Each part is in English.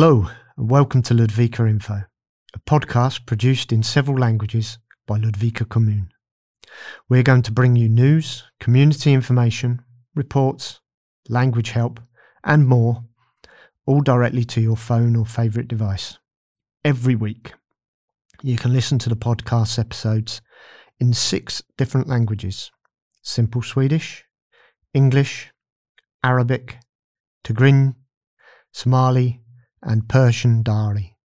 Hello, and welcome to Ludvika Info, a podcast produced in several languages by Ludvika Commune. We're going to bring you news, community information, reports, language help, and more, all directly to your phone or favourite device. Every week, you can listen to the podcast episodes in six different languages Simple Swedish, English, Arabic, Tigrin, Somali, and Persian Dari.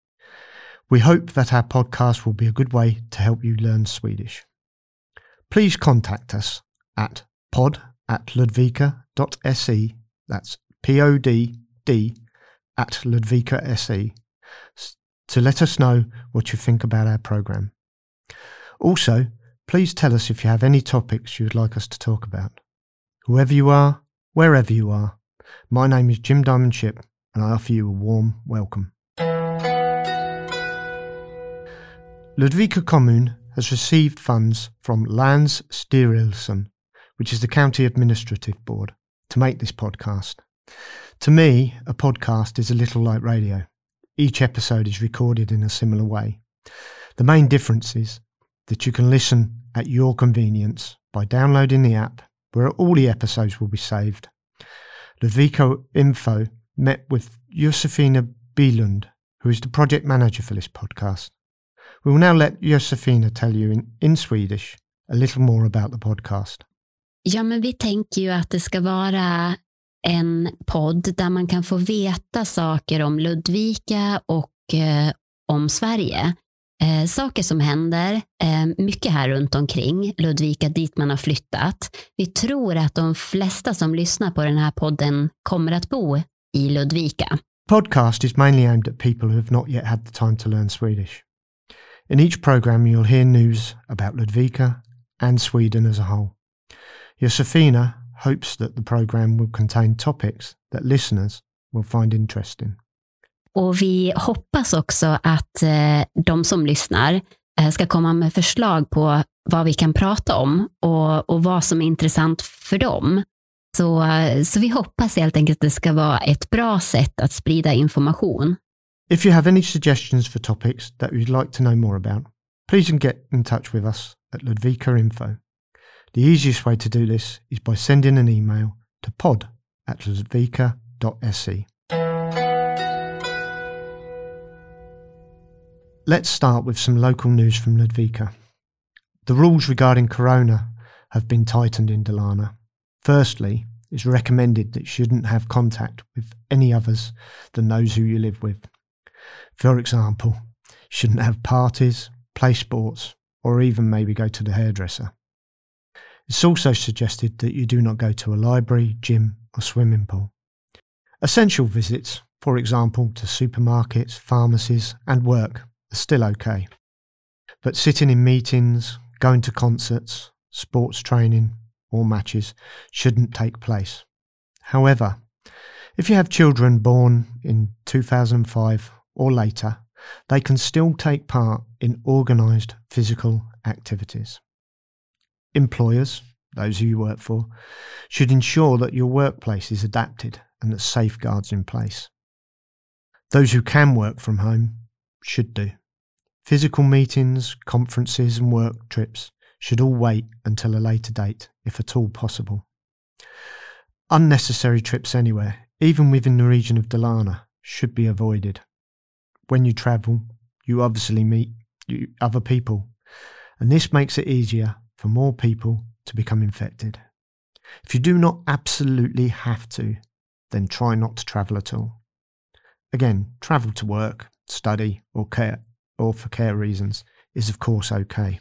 We hope that our podcast will be a good way to help you learn Swedish. Please contact us at pod at ludvika.se, that's P-O-D-D at ludvika.se, to let us know what you think about our programme. Also, please tell us if you have any topics you would like us to talk about. Whoever you are, wherever you are, my name is Jim Diamond-Ship and I offer you a warm welcome. Ludvika Commune has received funds from Länsstyrelsen, which is the county administrative board, to make this podcast. To me, a podcast is a little like radio. Each episode is recorded in a similar way. The main difference is that you can listen at your convenience by downloading the app where all the episodes will be saved. Ludvika Info met with Josefina Bylund, who is the project manager for this podcast. We will now let Josefina tell you in, in Swedish a little more about the podcast. Ja, men vi tänker ju att det ska vara en podd där man kan få veta saker om Ludvika och eh, om Sverige. Eh, saker som händer, eh, mycket här runt omkring Ludvika dit man har flyttat. Vi tror att de flesta som lyssnar på den här podden kommer att bo i Ludvika. Podcast is mainly aimed at people who have not yet had the time to learn Swedish. In each program, you'll hear news about Ludvika and Sweden as a whole. Josefina hopes that the program will contain topics that listeners will find interesting. Och vi hoppas också att eh, de som lyssnar eh, ska komma med förslag på vad vi kan prata om och, och vad som är intressant för dem. Så, så vi hoppas helt enkelt att det ska vara ett bra sätt att sprida information. If you have any suggestions for topics that you'd like to know more about, please get in touch with us at Ludvika Info. The easiest way to do this is by sending an email to pod at ludvika.se. Let's start with some local news from Ludvika. The rules regarding corona have been tightened in Dalarna. Firstly, it's recommended that you shouldn't have contact with any others than those who you live with. For example, shouldn't have parties, play sports, or even maybe go to the hairdresser. It's also suggested that you do not go to a library, gym, or swimming pool. Essential visits, for example, to supermarkets, pharmacies, and work, still okay. But sitting in meetings, going to concerts, sports training, or matches shouldn't take place. However, if you have children born in 2005 or later, they can still take part in organised physical activities. Employers, those who you work for, should ensure that your workplace is adapted and that safeguards in place. Those who can work from home should do. Physical meetings, conferences, and work trips should all wait until a later date, if at all possible. Unnecessary trips anywhere, even within the region of Dalarna, should be avoided. When you travel, you obviously meet other people, and this makes it easier for more people to become infected. If you do not absolutely have to, then try not to travel at all. Again, travel to work, study, or care, or for care reasons is of course okay.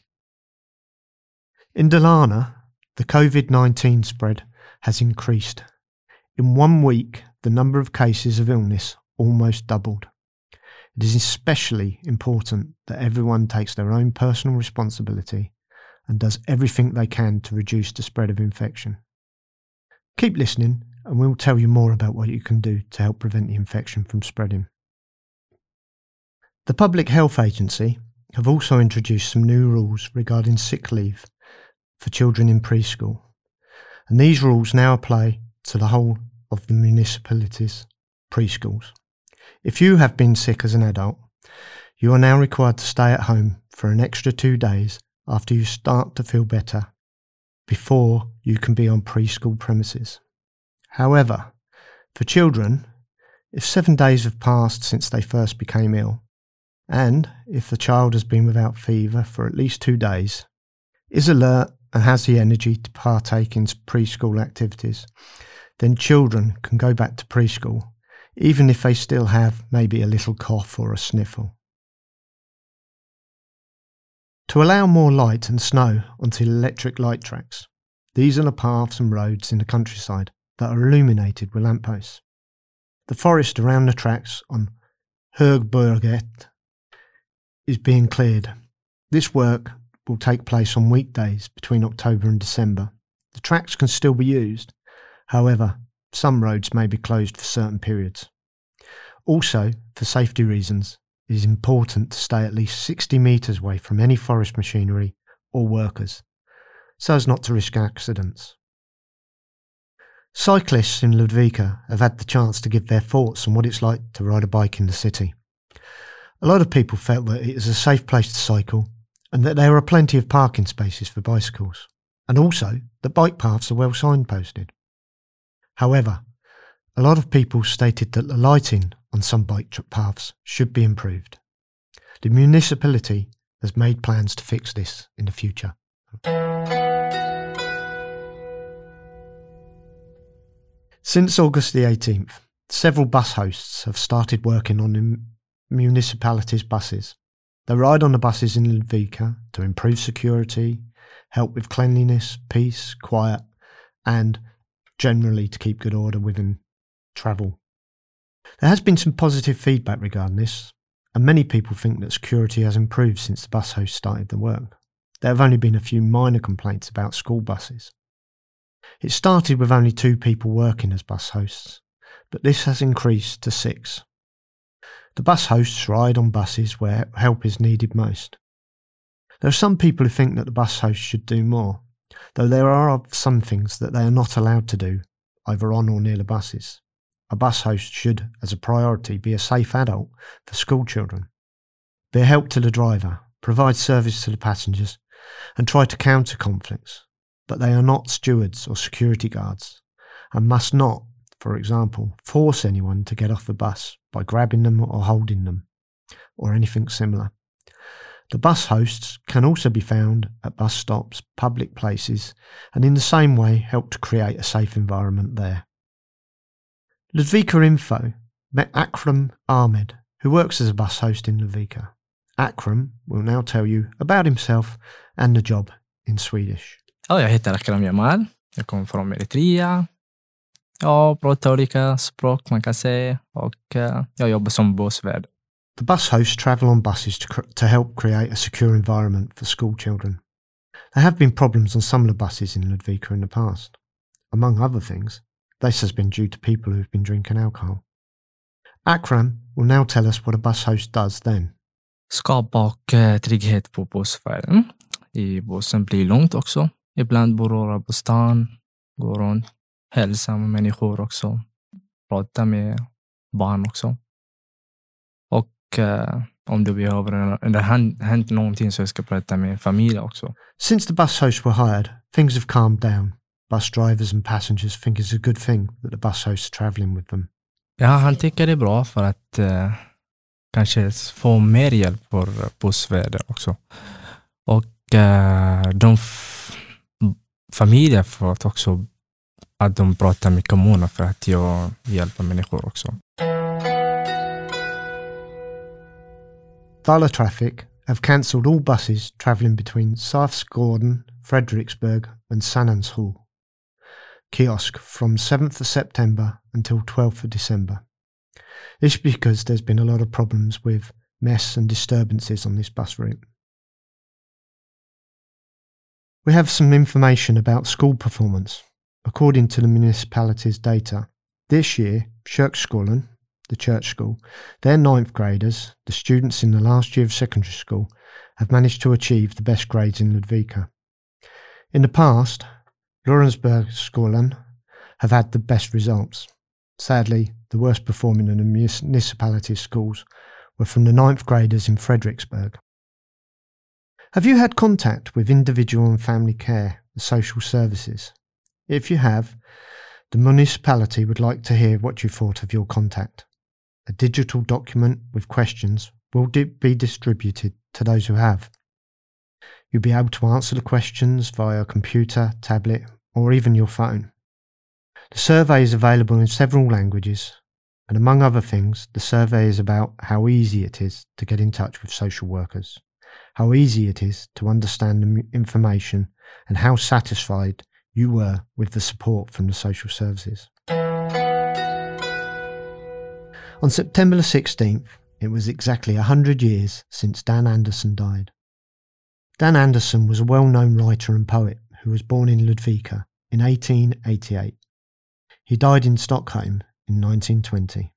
In Dalarna, the COVID 19 spread has increased. In one week, the number of cases of illness almost doubled. It is especially important that everyone takes their own personal responsibility and does everything they can to reduce the spread of infection. Keep listening, and we'll tell you more about what you can do to help prevent the infection from spreading. The Public Health Agency have also introduced some new rules regarding sick leave for children in preschool. And these rules now apply to the whole of the municipalities' preschools. If you have been sick as an adult, you are now required to stay at home for an extra two days after you start to feel better before you can be on preschool premises. However, for children, if seven days have passed since they first became ill, and if the child has been without fever for at least two days, is alert and has the energy to partake in preschool activities, then children can go back to preschool, even if they still have maybe a little cough or a sniffle. To allow more light and snow onto electric light tracks, these are the paths and roads in the countryside that are illuminated with lampposts. The forest around the tracks on Högberget is being cleared. This work will take place on weekdays between October and December. The tracks can still be used, however, some roads may be closed for certain periods. Also, for safety reasons, it is important to stay at least 60 metres away from any forest machinery or workers, so as not to risk accidents. Cyclists in Ludvika have had the chance to give their thoughts on what it's like to ride a bike in the city. A lot of people felt that it is a safe place to cycle and that there are plenty of parking spaces for bicycles, and also that bike paths are well signposted. However, a lot of people stated that the lighting on some bike paths should be improved. The municipality has made plans to fix this in the future. Since August the 18th, several bus hosts have started working on municipalities' buses. They ride on the buses in Ludvika to improve security, help with cleanliness, peace, quiet, and generally to keep good order within travel. There has been some positive feedback regarding this, and many people think that security has improved since the bus host started the work. There have only been a few minor complaints about school buses. It started with only two people working as bus hosts, but this has increased to six. The bus hosts ride on buses where help is needed most. There are some people who think that the bus hosts should do more, though there are some things that they are not allowed to do, either on or near the buses. A bus host should, as a priority, be a safe adult for school children, be a help to the driver, provide service to the passengers, and try to counter conflicts. But they are not stewards or security guards and must not, for example, force anyone to get off the bus by grabbing them or holding them, or anything similar. The bus hosts can also be found at bus stops, public places, and in the same way help to create a safe environment there. Ludvika Info met Akram Ahmed, who works as a bus host in Ludvika. Akram will now tell you about himself and the job in Swedish. Ja, jag heter Akram Jamal. Jag kommer från Eritrea. Ja, pratar olika språk man kan säga och uh, jag jobbar som bussvärd. The bus hosts travel on buses to, to help create a secure environment for school children. There have been problems on some of the buses in Ludvika in the past. Among other things, this has been due to people who've been drinking alcohol. Akram will now tell us what a bus host does then. Skapa och uh, trygghet på bussfärden. I bussen blir långt också. Ibland bor på stan, går runt hälsa med människor också. Prata med barn också. Och eh, om det behöver, eller hänt någonting så jag ska prata med familj också. Since the bus hosts were hired, things have calmed down. Bus drivers and passengers think it's a good thing that the bus hosts are traveling with them. Ja, han tycker det är bra för att eh, kanske få mer hjälp för bussvärdar också. Och eh, de familjer får också att med kommunen för att jag hjälper människor också. Traffic have cancelled all buses travelling between Gordon, Fredriksberg and Sannanshall kiosk from 7th of September until 12th of December. This is because there's been a lot of problems with mess and disturbances on this bus route. We have some information about school performance. According to the municipality's data, this year, Kyrkskolan, the church school, their ninth graders, the students in the last year of secondary school, have managed to achieve the best grades in Ludvika. In the past, Lorensbergsskolan have had the best results. Sadly, the worst performing in the municipality schools were from the ninth graders in Fredriksberg. Have you had contact with individual and family care, the social services? If you have, the municipality would like to hear what you thought of your contact. A digital document with questions will be distributed to those who have. You'll be able to answer the questions via computer, tablet, or even your phone. The survey is available in several languages, and among other things, the survey is about how easy it is to get in touch with social workers, how easy it is to understand the information, and how satisfied you were with the support from the social services. On September 16th, it was exactly 100 years since Dan Andersson died. Dan Andersson was a well known writer and poet who was born in Ludvika in 1888. He died in Stockholm in 1920.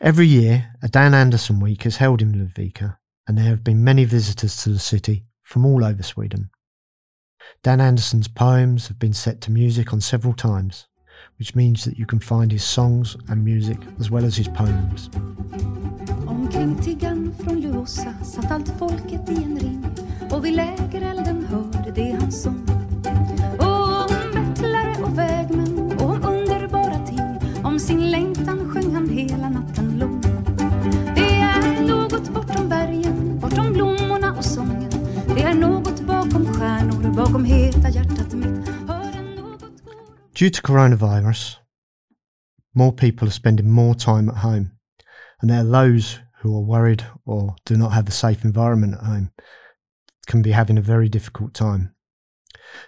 Every year, a Dan Andersson Week is held in Ludvika, and there have been many visitors to the city from all over Sweden. Dan Andersson's poems have been set to music on several times, which means that you can find his songs and music as well as his poems. Omkring tiggan från satt allt folket i en ring och vid lägerelden hörde sång. Due to coronavirus, more people are spending more time at home, and there are those who are worried or do not have a safe environment at home can be having a very difficult time.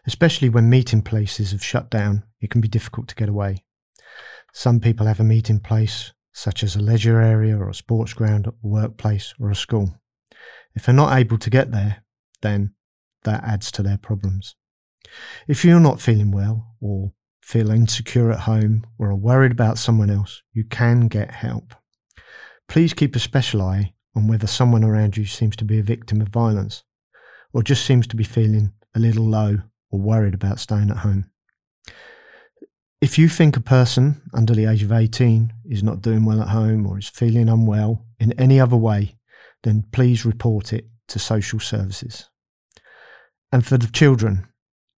Especially when meeting places have shut down, it can be difficult to get away. Some people have a meeting place, such as a leisure area or a sports ground, a workplace, or a school. If they're not able to get there, then that adds to their problems. If you're not feeling well or feel insecure at home or are worried about someone else, you can get help. Please keep a special eye on whether someone around you seems to be a victim of violence or just seems to be feeling a little low or worried about staying at home. If you think a person under the age of 18 is not doing well at home or is feeling unwell in any other way, then please report it to social services. And for the children,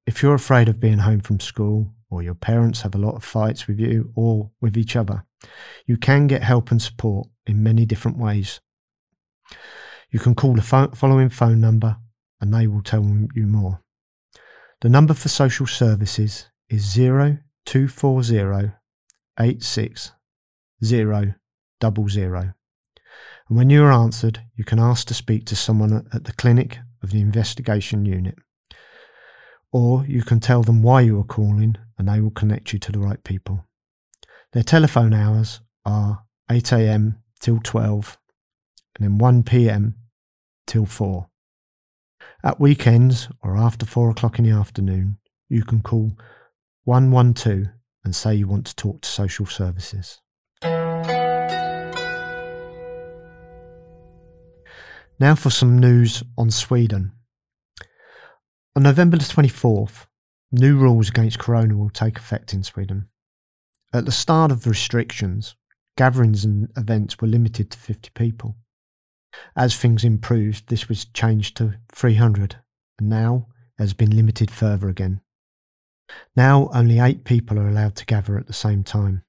if you're afraid of being home from school or your parents have a lot of fights with you or with each other, you can get help and support in many different ways. You can call the following phone number and they will tell you more. The number for social services is 0240 86 000. And when you are answered, you can ask to speak to someone at the clinic of the investigation unit. Or you can tell them why you are calling and they will connect you to the right people. Their telephone hours are 8 a.m. till 12 and then 1 p.m. till 4. At weekends or after 4 o'clock in the afternoon, you can call 112 and say you want to talk to social services. Now for some news on Sweden. On November the 24th, new rules against corona will take effect in Sweden. At the start of the restrictions, gatherings and events were limited to 50 people. As things improved, this was changed to 300, and now has been limited further again. Now only eight people are allowed to gather at the same time.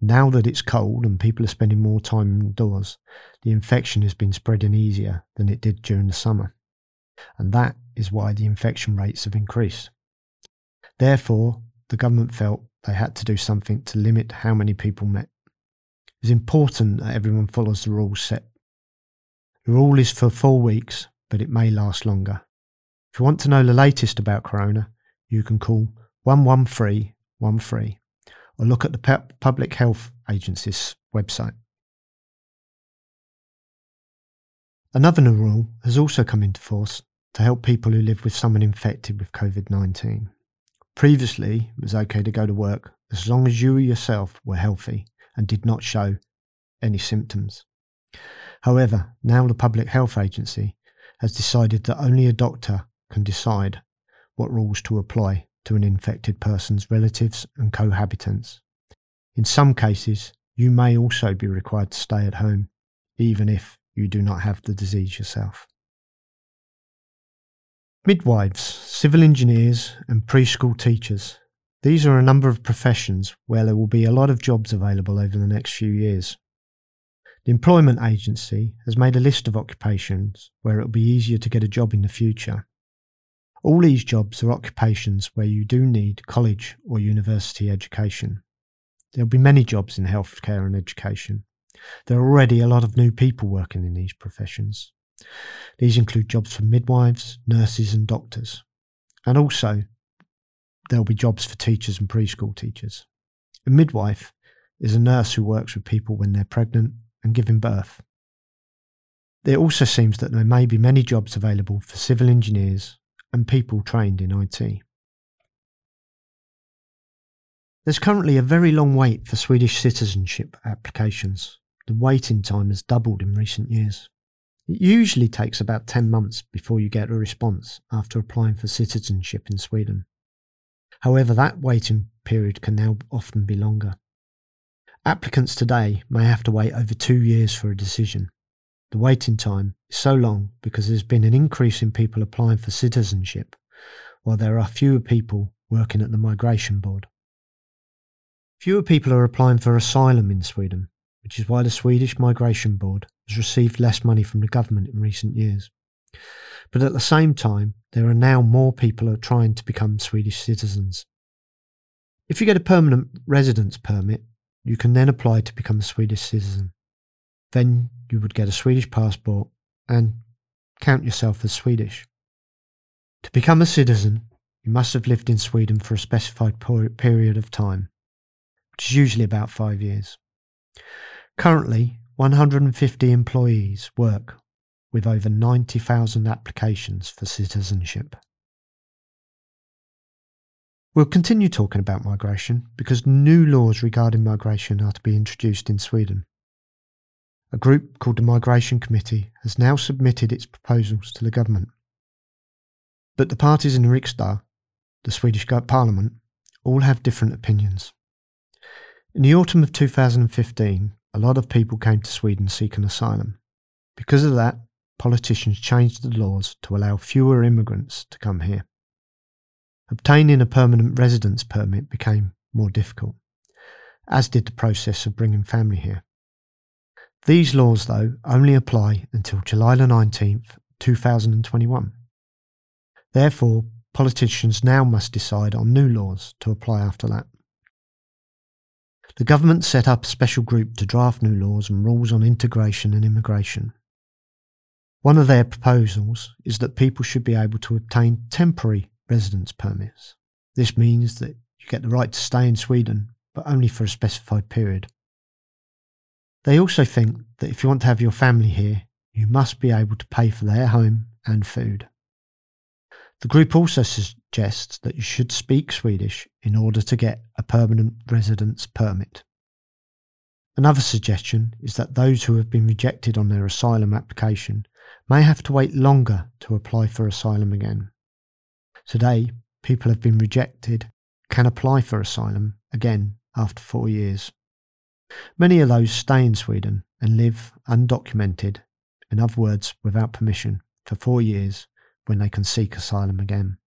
Now that it's cold and people are spending more time indoors, the infection has been spreading easier than it did during the summer. And that is why the infection rates have increased. Therefore, the government felt they had to do something to limit how many people met. It's important that everyone follows the rules set. The rule is for four weeks, but it may last longer. If you want to know the latest about corona, you can call 11313 or look at the Public Health Agency's website. Another new rule has also come into force to help people who live with someone infected with COVID 19. Previously, it was okay to go to work as long as you yourself were healthy and did not show any symptoms. However, now the Public Health Agency has decided that only a doctor can decide what rules to apply to an infected person's relatives and cohabitants. In some cases, you may also be required to stay at home, even if you do not have the disease yourself. Midwives, civil engineers, and preschool teachers. These are a number of professions where there will be a lot of jobs available over the next few years. The Employment Agency has made a list of occupations where it will be easier to get a job in the future. All these jobs are occupations where you do need college or university education. There will be many jobs in healthcare and education. There are already a lot of new people working in these professions. These include jobs for midwives, nurses, and doctors. And also, there'll be jobs for teachers and preschool teachers. A midwife is a nurse who works with people when they're pregnant and giving birth. There also seems that there may be many jobs available for civil engineers and people trained in IT. There's currently a very long wait for Swedish citizenship applications. The waiting time has doubled in recent years. It usually takes about 10 months before you get a response after applying for citizenship in Sweden. However, that waiting period can now often be longer. Applicants today may have to wait over two years for a decision. The waiting time is so long because there's been an increase in people applying for citizenship, while there are fewer people working at the Migration Board. Fewer people are applying for asylum in Sweden, which is why the Swedish Migration Board has received less money from the government in recent years. But at the same time, there are now more people who are trying to become Swedish citizens. If you get a permanent residence permit, you can then apply to become a Swedish citizen. Then you would get a Swedish passport and count yourself as Swedish. To become a citizen, you must have lived in Sweden for a specified period of time, which is usually about five years. Currently, 150 employees work with over 90,000 applications for citizenship. We'll continue talking about migration because new laws regarding migration are to be introduced in Sweden. A group called the Migration Committee has now submitted its proposals to the government. But the parties in the Riksdag, the Swedish Parliament, all have different opinions. In the autumn of 2015, a lot of people came to Sweden seeking asylum. Because of that, politicians changed the laws to allow fewer immigrants to come here. Obtaining a permanent residence permit became more difficult, as did the process of bringing family here. These laws, though, only apply until July the 19th, 2021. Therefore, politicians now must decide on new laws to apply after that. The government set up a special group to draft new laws and rules on integration and immigration. One of their proposals is that people should be able to obtain temporary residence permits. This means that you get the right to stay in Sweden, but only for a specified period. They also think that if you want to have your family here, you must be able to pay for their home and food. The group also suggests that you should speak Swedish in order to get a permanent residence permit. Another suggestion is that those who have been rejected on their asylum application may have to wait longer to apply for asylum again. Today, people have been rejected can apply for asylum again after four years. Many of those stay in Sweden and live undocumented, in other words, without permission, for four years when they can seek asylum again.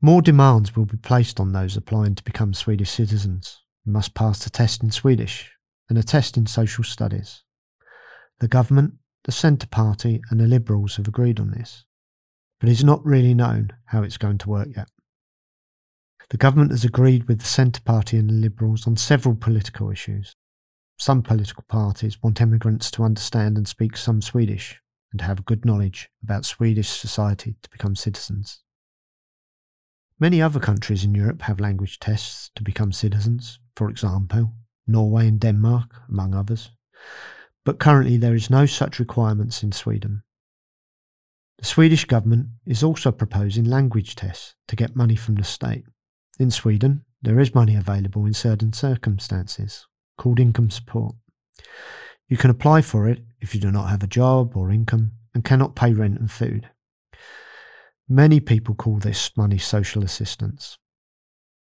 More demands will be placed on those applying to become Swedish citizens. You must pass the test in Swedish and a test in social studies. The government, the Centre Party, and the Liberals have agreed on this, but it's not really known how it's going to work yet. The government has agreed with the Centre Party and the Liberals on several political issues. Some political parties want immigrants to understand and speak some Swedish, and have good knowledge about Swedish society to become citizens. Many other countries in Europe have language tests to become citizens, for example, Norway and Denmark, among others. But currently there is no such requirements in Sweden. The Swedish government is also proposing language tests to get money from the state. In Sweden, there is money available in certain circumstances, called income support. You can apply for it if you do not have a job or income and cannot pay rent and food. Many people call this money social assistance.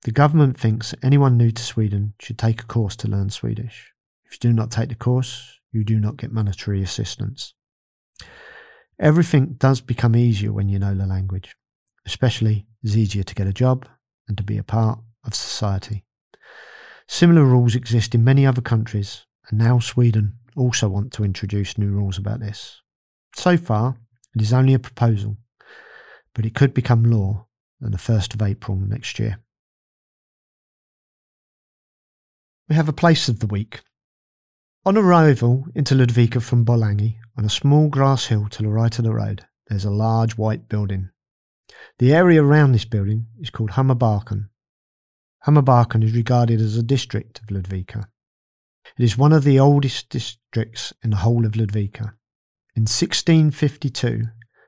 The government thinks anyone new to Sweden should take a course to learn Swedish. If you do not take the course, you do not get monetary assistance. Everything does become easier when you know the language, especially it's easier to get a job and to be a part of society. Similar rules exist in many other countries, and now Sweden also want to introduce new rules about this. So far, it is only a proposal, but it could become law on the 1st of April next year. We have a place of the week. On arrival into Ludvika from Borlänge, on a small grass hill to the right of the road, there's a large white building. The area around this building is called Hammarbacken. Hammarbacken is regarded as a district of Ludvika. It is one of the oldest districts in the whole of Ludvika. In 1652,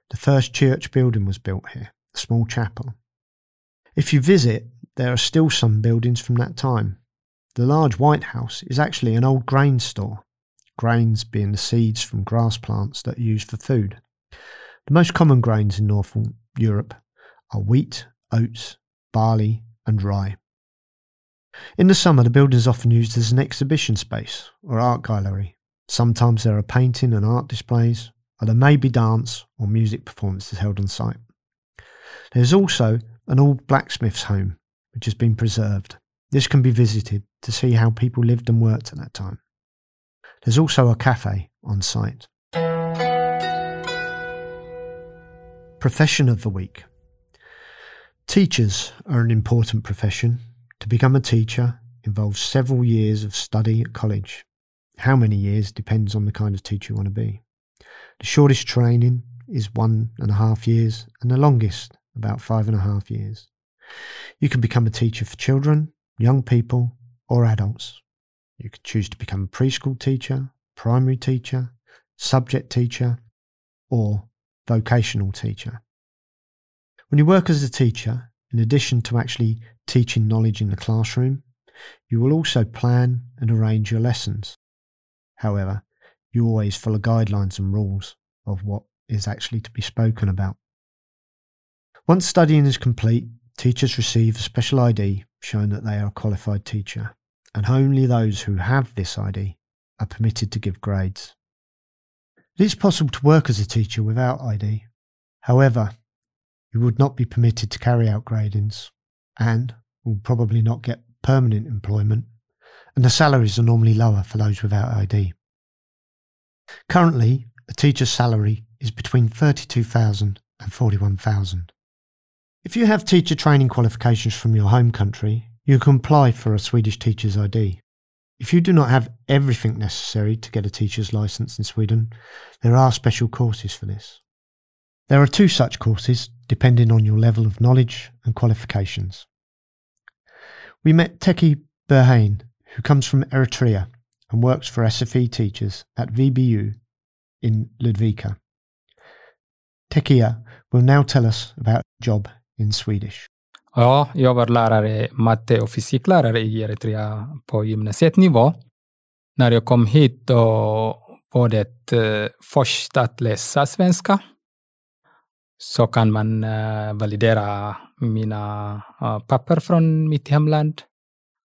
the first church building was built here, a small chapel. If you visit, there are still some buildings from that time. The large White House is actually an old grain store, grains being the seeds from grass plants that are used for food. The most common grains in Northern Europe are wheat, oats, barley, and rye. In the summer, the building is often used as an exhibition space or art gallery. Sometimes there are painting and art displays, or there may be dance or music performances held on site. There is also an old blacksmith's home, which has been preserved. This can be visited to see how people lived and worked at that time. There's also a cafe on site. Profession of the Week Teachers are an important profession. To become a teacher involves several years of study at college. How many years depends on the kind of teacher you want to be. The shortest training is one and a half years, and the longest, about five and a half years. You can become a teacher for children, young people, or adults. You could choose to become a preschool teacher, primary teacher, subject teacher, or vocational teacher. When you work as a teacher, in addition to actually teaching knowledge in the classroom, you will also plan and arrange your lessons. However, you always follow guidelines and rules of what is actually to be spoken about. Once studying is complete, teachers receive a special ID showing that they are a qualified teacher, and only those who have this ID are permitted to give grades. It is possible to work as a teacher without ID. However, you would not be permitted to carry out gradings and will probably not get permanent employment, and the salaries are normally lower for those without ID. Currently, a teacher's salary is between 32,000 and 41,000. If you have teacher training qualifications from your home country, you can apply for a Swedish teacher's ID. If you do not have everything necessary to get a teacher's license in Sweden, there are special courses for this. There are two such courses depending on your level of knowledge and qualifications. We met Teki Berhain, who comes from Eritrea and works for SFI teachers at VBU in Ludvika. Tekia will now tell us about job in Swedish. Ja, jag var lärare, matte och fysiklärare i Eritrea på gymnasietnivå. När jag kom hit då var det eh, först att läsa svenska. Så kan man eh, validera mina eh, papper från mitt hemland.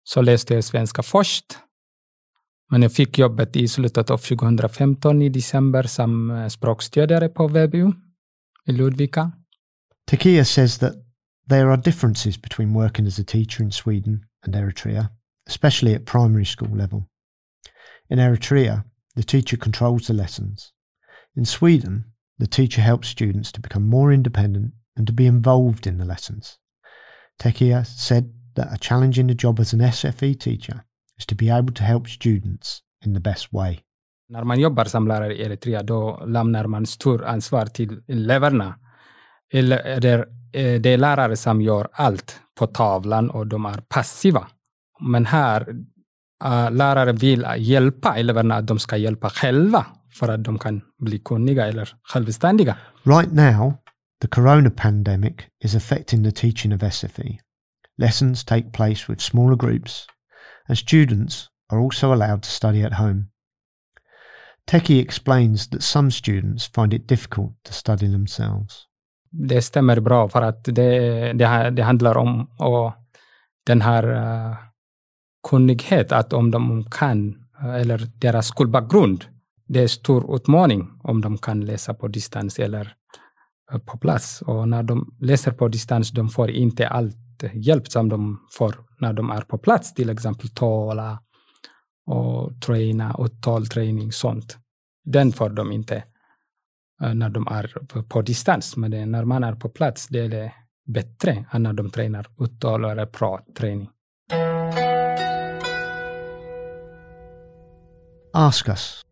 Så läste jag svenska först. Men jag fick jobbet i slutet av 2015 i december som eh, språkstödjare på VBU i Ludvika. Takia says that there are differences between working as a teacher in Sweden and Eritrea, especially at primary school level. In Eritrea, the teacher controls the lessons. In Sweden, the teacher helps students to become more independent and to be involved in the lessons. Tekia said that a challenge in the job as an SFI teacher is to be able to help students in the best way. När man jobbar som lärare i Eritrea då lämnar man stor ansvar till eleverna. Eller eh, det är lärare som gör allt på tavlan och de är passiva. Men här, uh, lärare vill hjälpa eleverna att de ska hjälpa själva för att de kan bli kunniga eller självständiga. Right now, the corona pandemic is affecting the teaching of SFI. Lessons take place with smaller groups, and students are also allowed to study at home. Teki explains that some students find it difficult to study themselves. Det stämmer bra för att det, det, det handlar om och den här uh, kunnighet, att om de kan, eller deras skolbakgrund, det är stor utmaning om de kan läsa på distans eller eh, på plats. Och när de läser på distans, de får inte allt hjälp som de får när de är på plats, till exempel tala och träna, uttalträning, sånt. Den får de inte eh, när de är på, distans. Men när man är på plats, det är det bättre än när de tränar uttal eller pratträning. Ask us.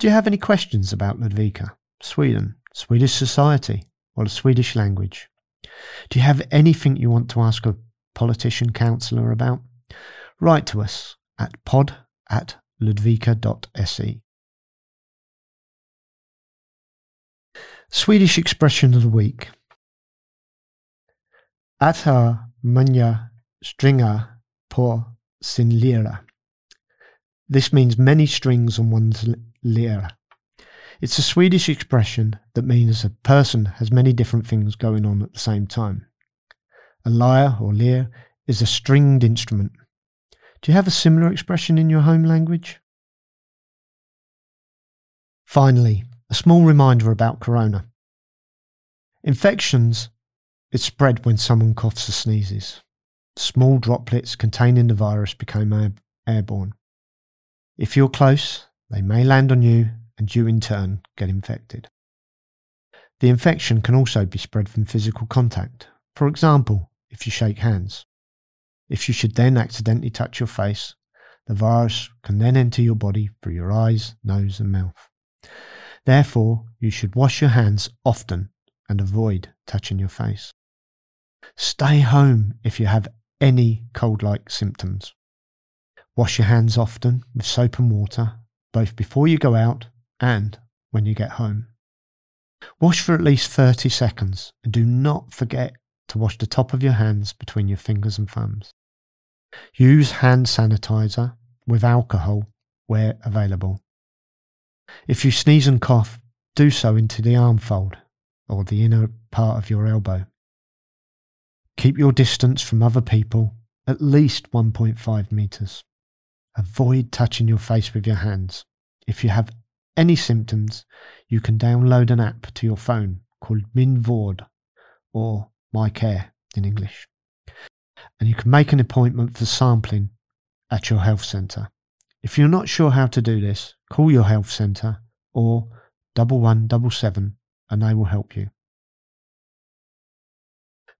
Do you have any questions about Ludvika, Sweden, Swedish society, or the Swedish language? Do you have anything you want to ask a politician councillor about? Write to us at pod at ludvika.se. Swedish expression of the week. Att många stringar på sin lira. This means many strings on one's l- lyre. It's a Swedish expression that means a person has many different things going on at the same time. A lyre or lyre is a stringed instrument. Do you have a similar expression in your home language? Finally, a small reminder about corona. Infections is spread when someone coughs or sneezes. Small droplets containing the virus become airborne. If you're close, they may land on you and you in turn get infected. The infection can also be spread from physical contact. For example, if you shake hands. If you should then accidentally touch your face, the virus can then enter your body through your eyes, nose, and mouth. Therefore, you should wash your hands often and avoid touching your face. Stay home if you have any cold like symptoms. Wash your hands often with soap and water, both before you go out and when you get home. Wash for at least 30 seconds and do not forget to wash the top of your hands between your fingers and thumbs. Use hand sanitizer with alcohol where available. If you sneeze and cough, do so into the arm fold or the inner part of your elbow. Keep your distance from other people at least 1.5 meters. Avoid touching your face with your hands. If you have any symptoms, you can download an app to your phone called Minvord or MyCare in English. And you can make an appointment for sampling at your health centre. If you're not sure how to do this, call your health centre or double one double seven and they will help you.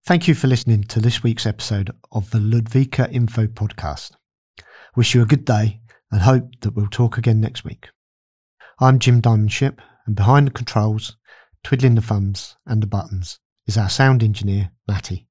Thank you for listening to this week's episode of the Ludvika Info Podcast. Wish you a good day and hope that we'll talk again next week. I'm Jim Diamond-Ship, and behind the controls, twiddling the thumbs and the buttons, is our sound engineer, Matty.